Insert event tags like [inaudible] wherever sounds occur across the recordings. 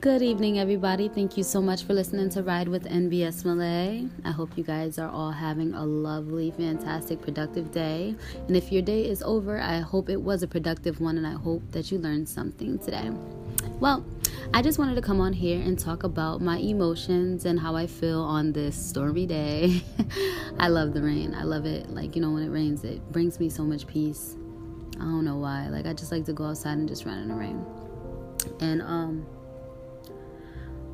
Good evening, everybody. Thank you so much for listening to Ride with MBS Malay. I hope you guys are all having a lovely, fantastic, productive day. And if your day is over, I hope it was a productive one and I hope that you learned something today. Well, I just wanted to come on here and talk about my emotions and how I feel on this stormy day. [laughs] I love the rain. I love it. Like, you know, when it rains, it brings me so much peace. I don't know why. Like, I just like to go outside and just run in the rain. And, um,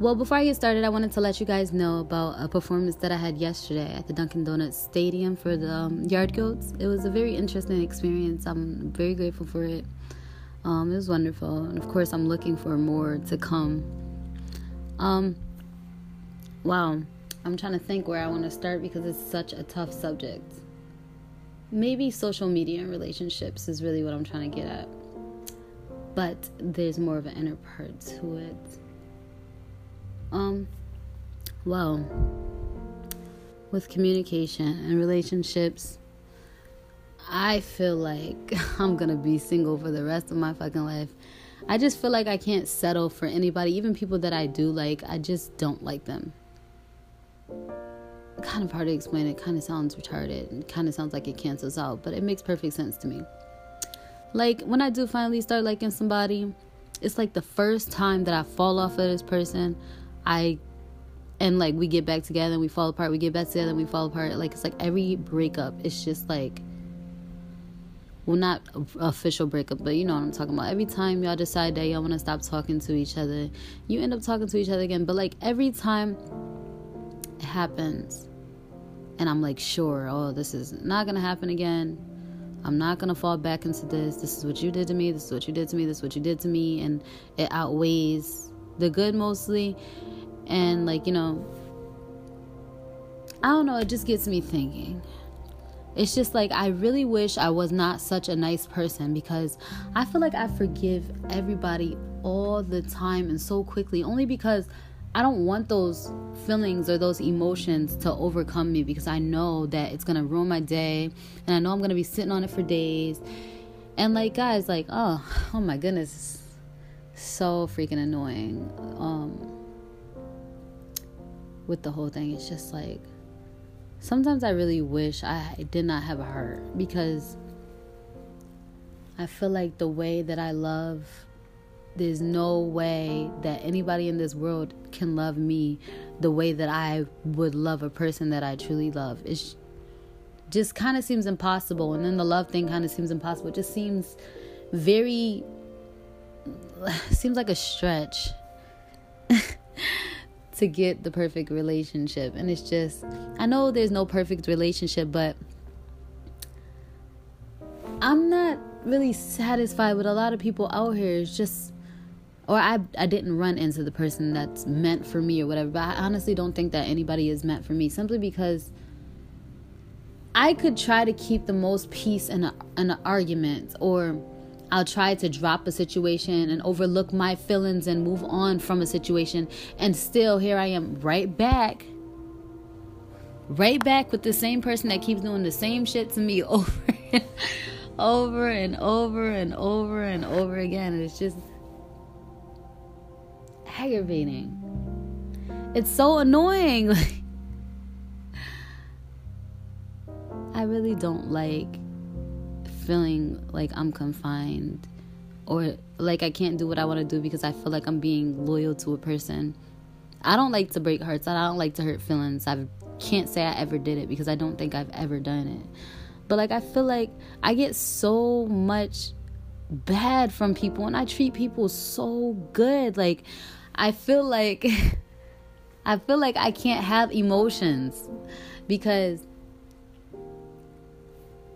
well, before I get started, I wanted to let you guys know about a performance that I had yesterday at the Dunkin' Donuts Stadium for the um, Yard Goats. It was a very interesting experience. I'm very grateful for it. Um, it was wonderful, and of course, I'm looking for more to come. Um, wow, I'm trying to think where I want to start because it's such a tough subject. Maybe social media and relationships is really what I'm trying to get at, but there's more of an inner part to it. Um, well, with communication and relationships, I feel like [laughs] I'm gonna be single for the rest of my fucking life. I just feel like I can't settle for anybody, even people that I do like, I just don't like them. Kind of hard to explain. It kind of sounds retarded and kind of sounds like it cancels out, but it makes perfect sense to me. Like when I do finally start liking somebody, it's like the first time that I fall off of this person, I and like we get back together and we fall apart, we get back together and we fall apart. Like it's like every breakup, it's just like well, not official breakup, but you know what I'm talking about. Every time y'all decide that y'all want to stop talking to each other, you end up talking to each other again. But like every time it happens, and I'm like, sure, oh, this is not gonna happen again. I'm not gonna fall back into this. This is what you did to me. This is what you did to me. This is what you did to me, and it outweighs the good mostly. And like you know, I don't know. It just gets me thinking it's just like I really wish I was not such a nice person because I feel like I forgive everybody all the time and so quickly only because I don't want those feelings or those emotions to overcome me because I know that it's to ruin my day and I know I'm to be sitting on it for days. And like guys like, oh, oh my goodness. So freaking annoying. Um with the whole thing. It's just like sometimes I really wish I did not have a heart because I feel like the way that I love, there's no way that anybody in this world can love me the way that I would love a person that I truly love. It just kind of seems impossible. And then the love thing kind of seems impossible. It just seems very, [sighs] seems like a stretch. [laughs] to get the perfect relationship. And it's just, I know there's no perfect relationship, but I'm not really satisfied with a lot of people out here. It's just, or I, I didn't run into the person that's meant for me or whatever. But I honestly don't think that anybody is meant for me simply because I could try to keep the most peace in, in an argument or I'll try to drop a situation and overlook my feelings and move on from a situation. And still, here I am right back. Right back with the same person that keeps doing the same shit to me [laughs] over and over and over and over and over again. It's just aggravating. It's so annoying. [laughs] I really don't like feeling like I'm confined or like I can't do what I want to do because I feel like I'm being loyal to a person. I don't like to break hearts. I don't like to hurt feelings. I can't say I ever did it because I don't think I've ever done it. But like I feel like I get so much bad from people and I treat people so good. Like I feel like [laughs] I feel like I can't have emotions because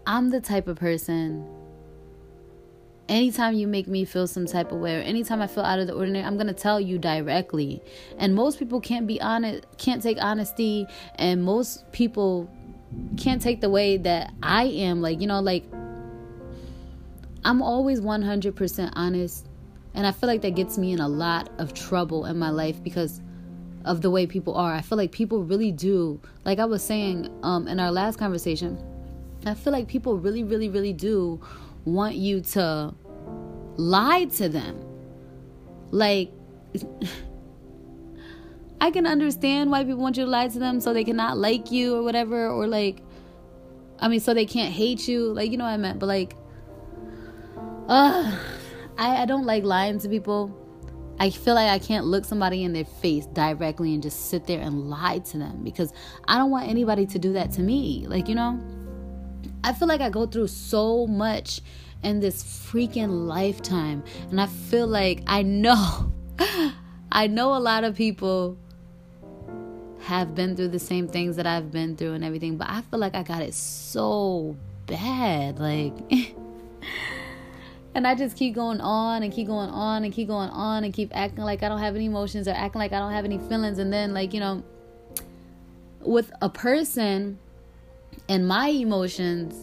I'm the type of person anytime you make me feel some type of way or anytime I feel out of the ordinary, I'm gonna tell you directly. And most people can't be honest, can't take honesty, and most people can't take the way that I am. Like, you know, like I'm always 100% honest. And I feel like that gets me in a lot of trouble in my life because of the way people are. I feel like people really do. Like I was saying um, in our last conversation, I feel like people really, really, really do want you to lie to them. Like, [laughs] I can understand why people want you to lie to them so they cannot like you or whatever, or like, I mean, so they can't hate you. Like, you know what I meant? But like, I, I don't like lying to people. I feel like I can't look somebody in their face directly and just sit there and lie to them because I don't want anybody to do that to me. Like, you know, I feel like I go through so much in this freaking lifetime. And I feel like I know, [laughs] I know a lot of people have been through the same things that I've been through and everything, but I feel like I got it so bad. Like, [laughs] and I just keep going on and keep going on and keep going on and keep acting like I don't have any emotions or acting like I don't have any feelings. And then, like, you know, with a person and my emotions,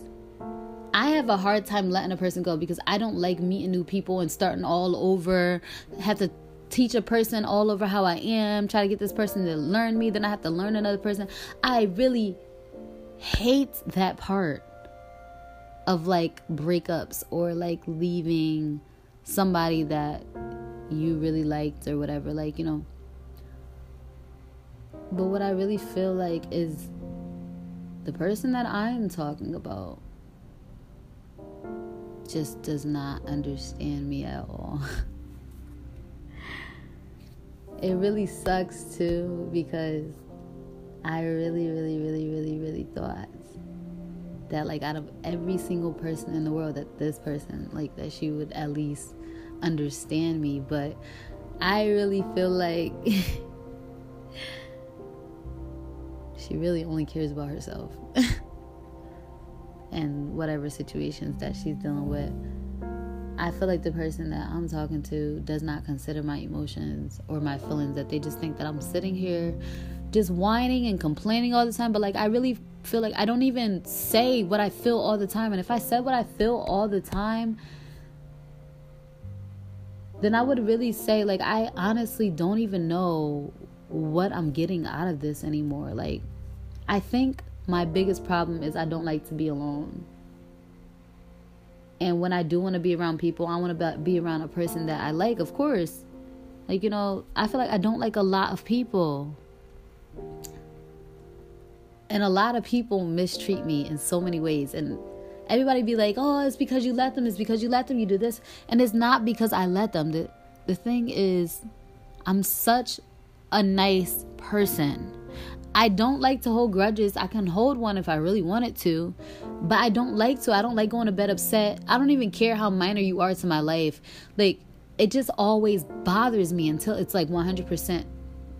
I have a hard time letting a person go because I don't like meeting new people and starting all over, have to teach a person all over how I am, try to get this person to learn me, then I have to learn another person. I really hate that part of like breakups or like leaving somebody that you really liked or whatever like you know but what i really feel like is the person that i'm talking about just does not understand me at all. [laughs] It really sucks too because i really really really really really thought that like out of every single person in the world that this person like that she would at least understand me. But i really feel like [laughs] she really only cares about herself [laughs] and whatever situations that she's dealing with I feel like the person that I'm talking to does not consider my emotions or my feelings, that they just think that I'm sitting here just whining and complaining all the time. But like, I really feel like I don't even say what I feel all the time. And if I said what I feel all the time, then I would really say, like, I honestly don't even know what I'm getting out of this anymore. Like, I think my biggest problem is I don't like to be alone. And when I do want to be around people, I want to be around a person that I like, of course. Like, you know, I feel like I don't like a lot of people. And a lot of people mistreat me in so many ways. And everybody be like, oh, it's because you let them. It's because you let them. You do this. And it's not because I let them. The, the thing is, I'm such a nice person. I don't like to hold grudges. I can hold one if I really wanted to, but I don't like to. I don't like going to bed upset. I don't even care how minor you are to my life. Like, it just always bothers me until it's like 100%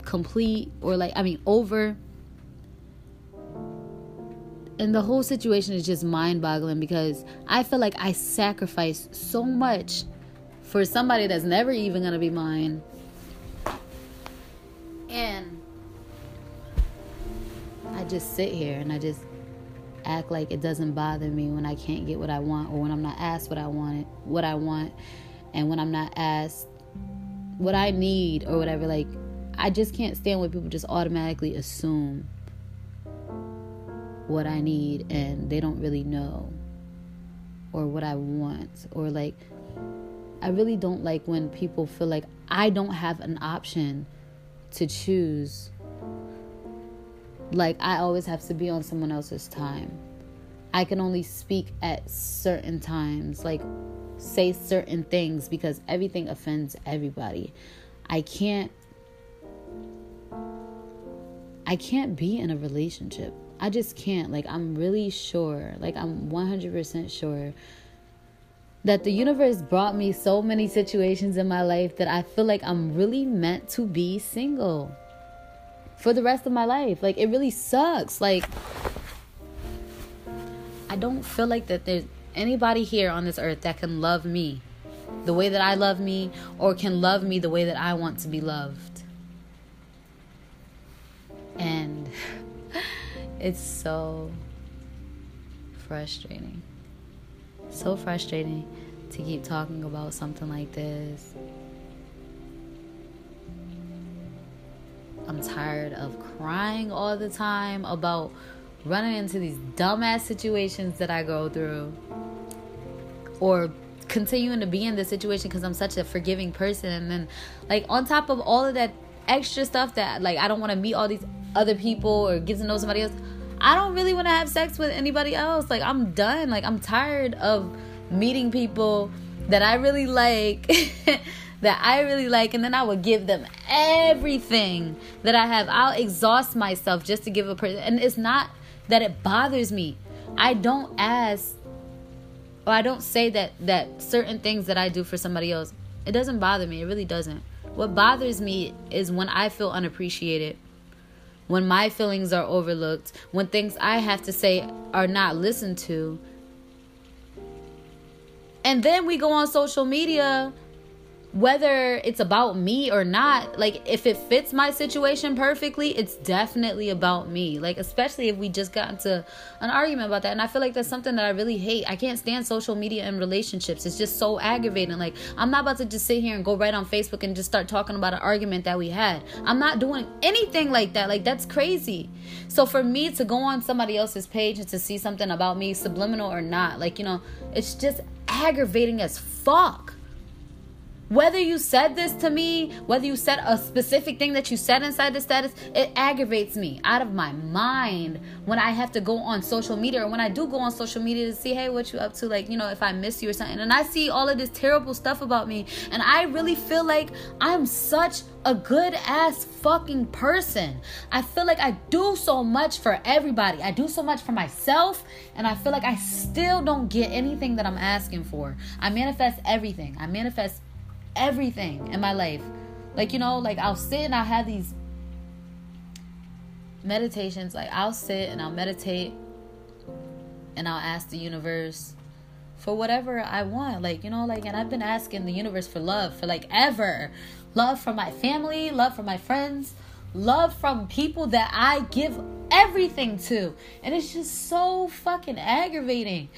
complete or like, I mean, over. And the whole situation is just mind boggling because I feel like I sacrifice so much for somebody that's never even going to be mine. And just sit here and I just act like it doesn't bother me when I can't get what I want or when I'm not asked what I wanted, what I want, and when I'm not asked what I need or whatever. Like, I just can't stand when people just automatically assume what I need and they don't really know or what I want or like I really don't like when people feel like I don't have an option to choose like I always have to be on someone else's time. I can only speak at certain times, like say certain things because everything offends everybody. I can't I can't be in a relationship. I just can't. Like I'm really sure, like I'm 100% sure that the universe brought me so many situations in my life that I feel like I'm really meant to be single for the rest of my life. Like it really sucks. Like I don't feel like that there's anybody here on this earth that can love me the way that I love me or can love me the way that I want to be loved. And [laughs] it's so frustrating. So frustrating to keep talking about something like this I'm tired of crying all the time about running into these dumbass situations that I go through or continuing to be in this situation because I'm such a forgiving person and then like on top of all of that extra stuff that like I don't want to meet all these other people or get to know somebody else. I don't really want to have sex with anybody else. Like I'm done. Like I'm tired of meeting people that I really like. [laughs] that I really like, and then I would give them everything that I have. I'll exhaust myself just to give a person, and it's not that it bothers me. I don't ask, or I don't say that that certain things that I do for somebody else. It doesn't bother me. It really doesn't. What bothers me is when I feel unappreciated when my feelings are overlooked, when things I have to say are not listened to. And then we go on social media whether it's about me or not like if it fits my situation perfectly it's definitely about me. Like especially if we just got into an argument about that. And i feel like that's something that i really hate. I can't stand social media and relationships. It's just so aggravating. Like i'm not about to just sit here and go right on facebook and just start talking about an argument that we had. I'm not doing anything like that. Like that's crazy. So for me to go on somebody else's page and to see something about me subliminal or not like you know it's just aggravating as fuck whether you said this to me, whether you said a specific thing that you said inside the status, it aggravates me out of my mind when I have to go on social media or when I do go on social media to see, hey, what you up to? Like, you know, if I miss you or something. And I see all of this terrible stuff about me. And I really feel like I'm such a good ass fucking person. I feel like I do so much for everybody. I do so much for myself, and I feel like I still don't get anything that I'm asking for. I manifest everything. I manifest everything in my life. Like, you know, like I'll sit and I'll have these meditations. Like, I'll sit and I'll meditate and I'll ask the universe for whatever I want. Like, you know, like, and I've been asking the universe for love for like ever love from my family, love from my friends, love from people that I give everything to. And it's just so fucking aggravating.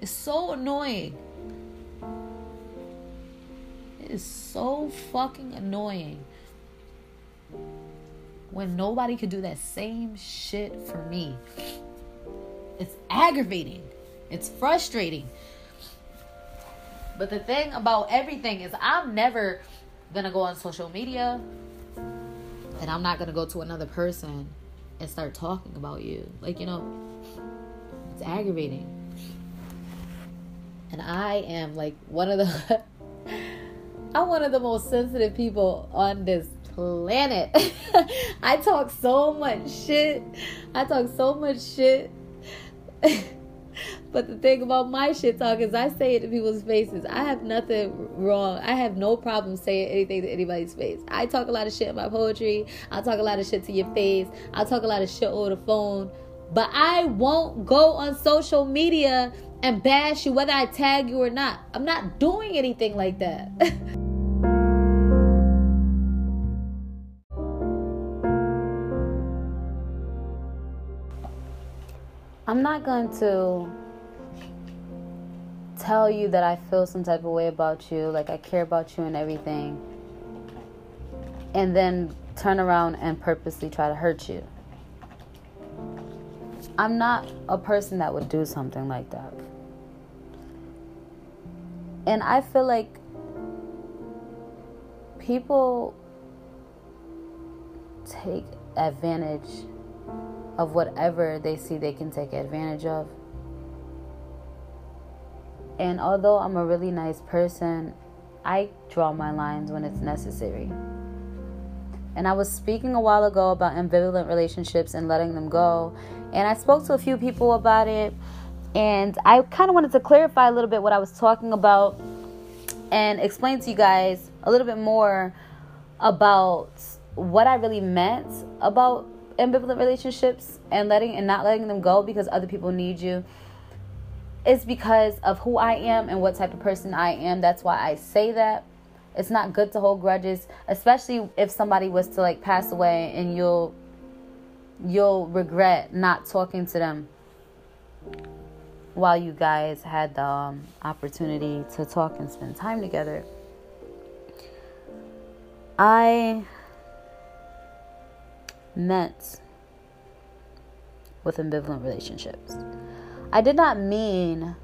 It's so annoying is so fucking annoying when nobody could do that same shit for me. It's aggravating. It's frustrating. But the thing about everything is, I'm never gonna go on social media and I'm not gonna go to another person and start talking about you. Like, you know, it's aggravating. And I am like one of the [laughs] I'm one of the most sensitive people on this planet. [laughs] I talk so much shit. I talk so much shit. [laughs] but the thing about my shit talk is I say it to people's faces. I have nothing wrong. I have no problem saying anything to anybody's face. I talk a lot of shit in my poetry. I talk a lot of shit to your face. I talk a lot of shit over the phone. But I won't go on social media and bash you whether I tag you or not. I'm not doing anything like that. [laughs] I'm not going to tell you that I feel some type of way about you, like I care about you and everything, and then turn around and purposely try to hurt you. I'm not a person that would do something like that. And I feel like people take advantage of whatever they see they can take advantage of. And although I'm a really nice person, I draw my lines when it's necessary. And I was speaking a while ago about ambivalent relationships and letting them go. And I spoke to a few people about it. And I kind of wanted to clarify a little bit what I was talking about and explain to you guys a little bit more about what I really meant about ambivalent relationships and letting and not letting them go because other people need you is because of who I am and what type of person I am. That's why I say that. It's not good to hold grudges, especially if somebody was to like pass away and you'll you'll regret not talking to them while you guys had the um, opportunity to talk and spend time together. I meant with ambivalent relationships. I did not mean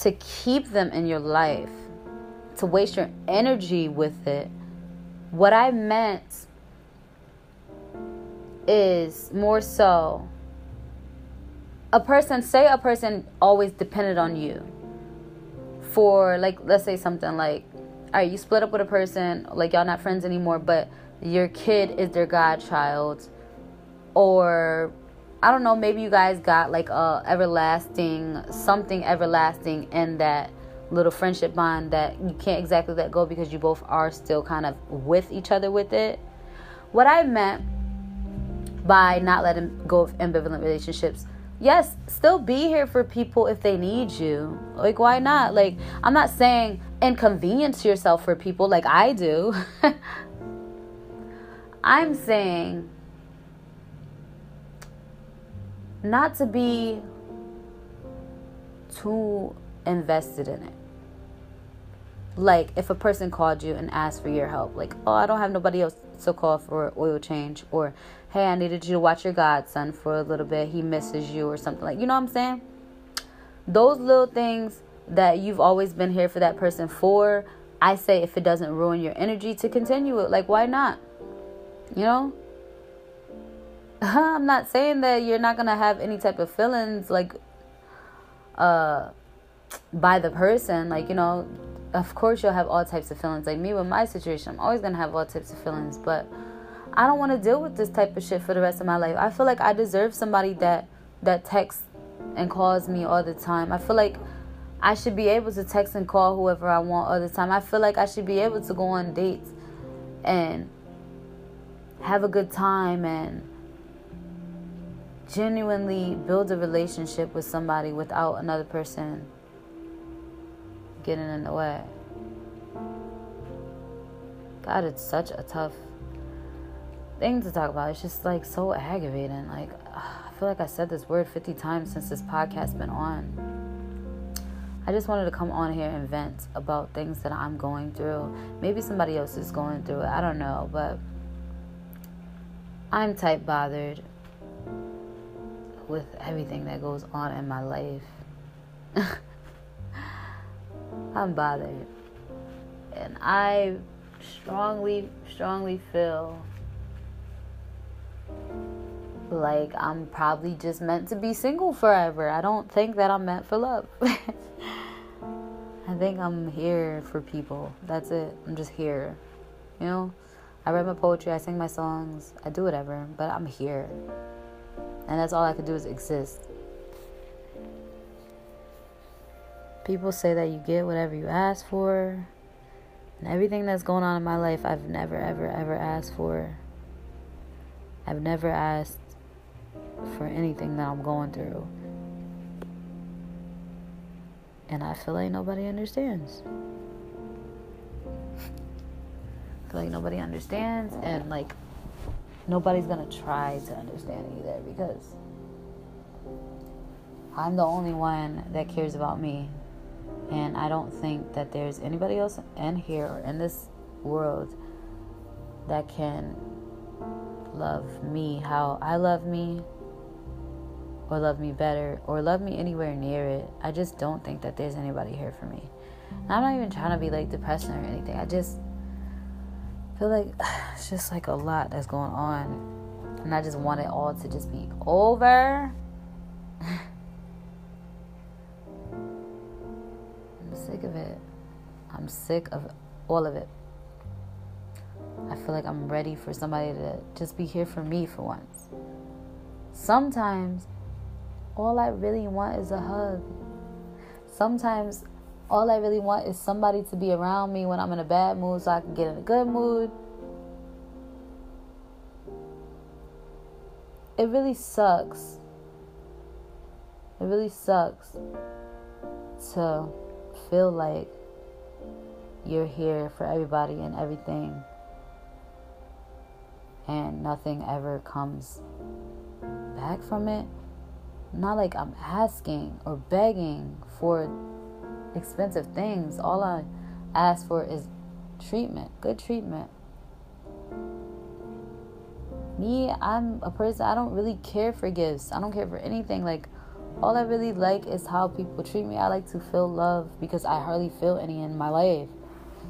to keep them in your life, to waste your energy with it. What I meant is more so a person say a person always depended on you for like let's say something like all right you split up with a person like y'all not friends anymore but your kid is their godchild or i don't know maybe you guys got like a everlasting something everlasting in that little friendship bond that you can't exactly let go because you both are still kind of with each other with it what i meant by not letting go of ambivalent relationships yes, still be here for people if they need you. Like, why not? Like, I'm not saying inconvenience yourself for people like I do. [laughs] I'm saying not to be too invested in it. Like, if a person called you and asked for your help, like, oh, I don't have nobody else to call for oil change, or hey, I needed you to watch your godson for a little bit. He misses you or something like, you know what I'm saying? Those little things that you've always been here for that person for, I say if it doesn't ruin your energy to continue it, like why not? You know? [laughs] I'm not saying that you're not going to have any type of feelings like uh by the person, like, you know, of course you'll have all types of feelings. Like me with my situation, I'm always going to have all types of feelings, but I don't want to deal with this type of shit for the rest of my life. I feel like I deserve somebody that that texts and calls me all the time. I feel like I should be able to text and call whoever I want all the time. I feel like I should be able to go on dates and have a good time and genuinely build a relationship with somebody without another person getting in the way. God, it's such a tough thing to talk about. It's just like so aggravating. Like I feel like I said this word 50 times since this podcast been on. I just wanted to come on here and vent about things that I'm going through. Maybe somebody else is going through it. I don't know, but I'm type bothered with everything that goes on in my life. [laughs] I'm bothered. And I strongly, strongly feel like I'm probably just meant to be single forever. I don't think that I'm meant for love. [laughs] I think I'm here for people. That's it. I'm just here. You know, I write my poetry, I sing my songs, I do whatever, but I'm here. And that's all I can do is exist. People say that you get whatever you ask for. And everything that's going on in my life, I've never, ever, ever asked for. I've never asked for anything that I'm going through. And I feel like nobody understands. Like nobody understands, and like nobody's gonna try to understand either because I'm the only one that cares about me. And I don't think that there's anybody else in here or in this world that can love me how I love me or love me better or love me anywhere near it. I just don't think that there's anybody here for me. And I'm not even trying to be like depressing or anything. I just feel like [sighs] it's just like a lot that's going on. And I just want it all to just be over. [laughs] I'm sick of it. I'm sick of all of it. I feel like I'm ready for somebody to just be here for me for once. Sometimes all I really want is a hug. Sometimes all I really want is somebody to be around me when I'm in a bad mood so I can get in a good mood. It really sucks. It really sucks to feel like you're here for everybody and everything and nothing ever comes back from it. Not like I'm asking or begging for expensive things. All I ask for is treatment, good treatment. Me, I'm a person, I don't really care for gifts. I don't care for anything. Like, all I really like is how people treat me. I like to feel love because I hardly feel any in my life.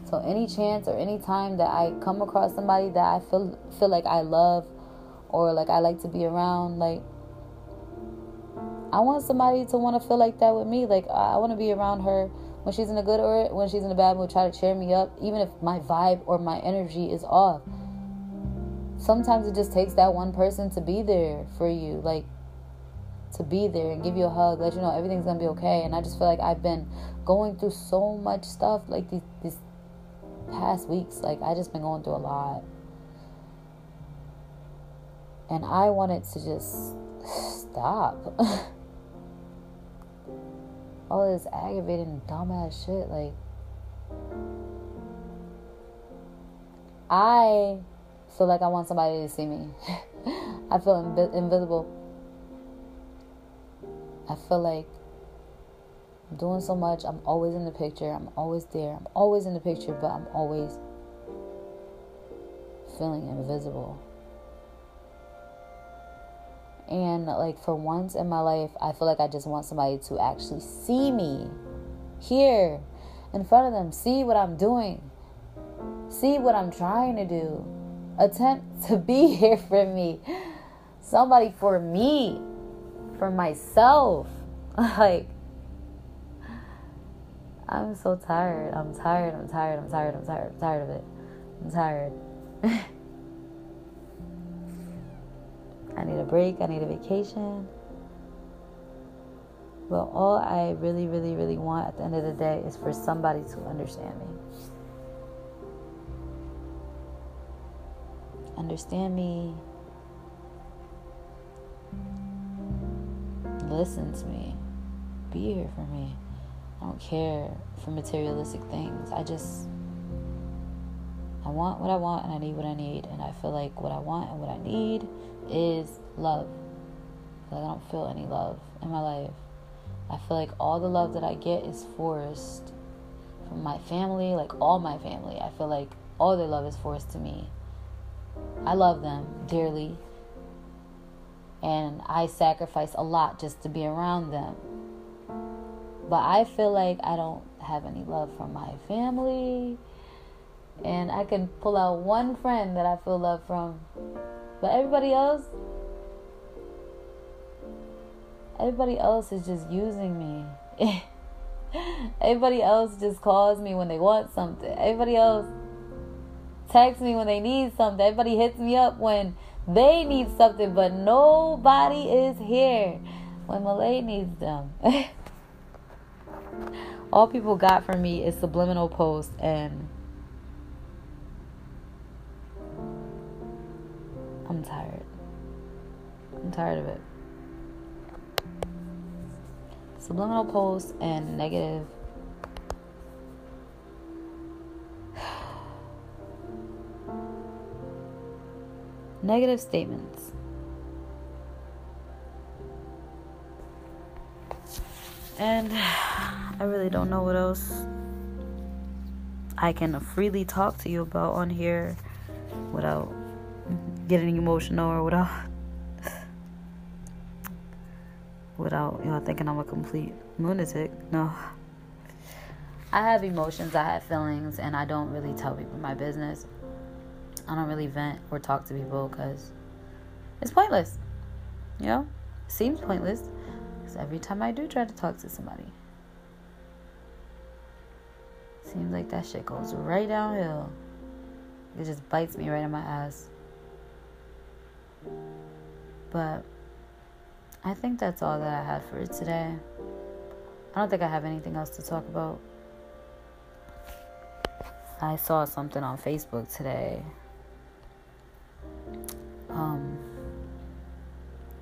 So any chance or any time that I come across somebody that I feel feel like I love or like I like to be around. Like, I want somebody to want to feel like that with me. Like, I want to be around her when she's in a good or when she's in a bad mood, try to cheer me up, even if my vibe or my energy is off. Sometimes it just takes that one person to be there for you, like to be there and give you a hug, let you know everything's gonna be okay. And I just feel like I've been going through so much stuff like these these past weeks. Like I just been going through a lot. And I wanted to just [sighs] stop. [laughs] all this aggravating dumbass shit. Like, I feel like I want somebody to see me. [laughs] I feel invi- invisible. I feel like I'm doing so much. I'm always in the picture. I'm always there. I'm always in the picture, but I'm always feeling invisible. And like for once in my life, I feel like I just want somebody to actually see me here in front of them, see what I'm doing, see what I'm trying to do, attempt [laughs] to be here for me, somebody for me, for myself. [laughs] Like, I'm so tired. I'm tired. I'm tired. I'm tired. I'm tired. I'm tired of it. I'm tired. [laughs] I need a break, I need a vacation. But all I really, really, really want at the end of the day is for somebody to understand me. Understand me. Listen to me. Be here for me. I don't care for materialistic things. I just I want what I want and I need what I need. And I feel like what I want and what I need is love. Like I don't feel any love in my life. I feel like all the love that I get is forced from my family, like all my family. I feel like all their love is forced to me. I love them dearly. And I sacrifice a lot just to be around them. But I feel like I don't have any love from my family. And I can pull out one friend that I feel love from but everybody else, everybody else is just using me. [laughs] everybody else just calls me when they want something. Everybody else texts me when they need something. Everybody hits me up when they need something, but nobody is here when Malay needs them. [laughs] All people got from me is subliminal posts and I'm tired. I'm tired of it. Subliminal posts and negative. [sighs] negative statements. And [sighs] I really don't know what else I can freely talk to you about on here without getting emotional or without without know thinking I'm a complete lunatic. No. I have emotions, I have feelings, and I don't really tell people my business. I don't really vent or talk to people because it's pointless. You know? It seems pointless because every time I do try to talk to somebody, seems like that shit goes right downhill. It just bites me right in my ass. But I think that's all that I have for today. I don't think I have anything else to talk about. I saw something on Facebook today um,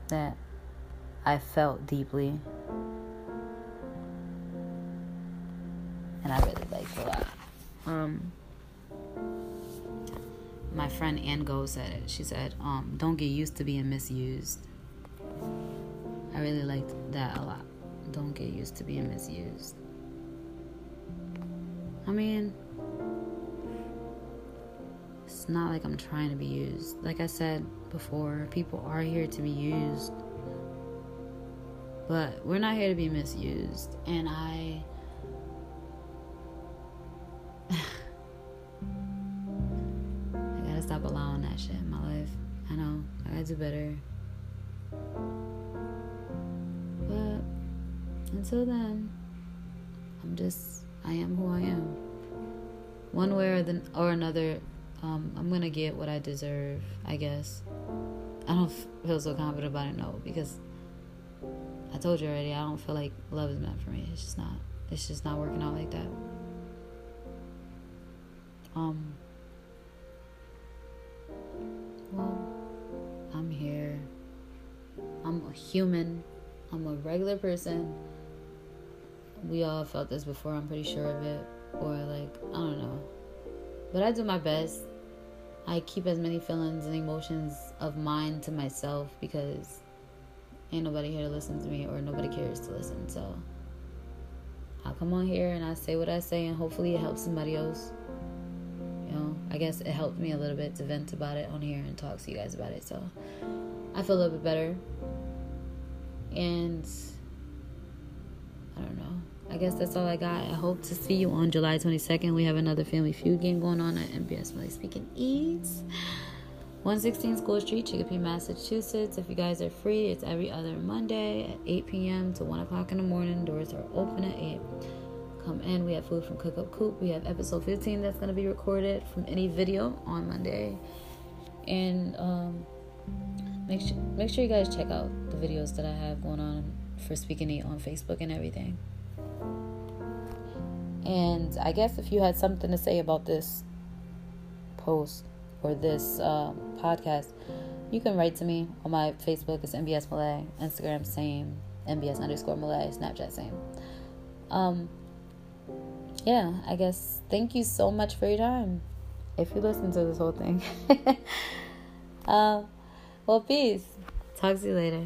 that I felt deeply. And I really liked a lot. Um, my friend Ango said it. She said, um, "Don't get used to being misused." I really liked that a lot. Don't get used to being misused. I mean, it's not like I'm trying to be used. Like I said before, people are here to be used. But we're not here to be misused. And I do better. But until then, I'm just, I am who I am. One way or, the, or another, um, I'm gonna get what I deserve, I guess. I don't feel so confident about it, no, because I told you already, I don't feel like love is meant for me. It's just not. It's just not working out like that. Um. Human. I'm a regular person. We all felt this before, I'm pretty sure of it. Or, like, I don't know. But I do my best. I keep as many feelings and emotions of mine to myself because ain't nobody here to listen to me or nobody cares to listen. So I'll come on here and I say what I say and hopefully it helps somebody else. You know, I guess it helped me a little bit to vent about it on here and talk to you guys about it. So I feel a little bit better. And I don't know. I guess that's all I got. I hope to see you on July 22nd. We have another Family Feud game going on at MBS Really Speaking Eats. 116 School Street, Chicopee, Massachusetts. If you guys are free, it's every other Monday at 8 p.m. to 1 o'clock in the morning. Doors are open at 8. Come in. We have food from Cook Up Coop. We have episode 15 that's going to be recorded from any video on Monday. And um, make sure make sure you guys check out the videos that I have going on for Speaking Eat on Facebook and everything. And I guess if you had something to say about this post, or this uh, podcast, you can write to me on my Facebook. It's MBS Malay. Instagram, same. MBS underscore Malay. Snapchat, same. Um, yeah, I guess thank you so much for your time. If you listen to this whole thing. [laughs] uh, well, peace. Talk to you later.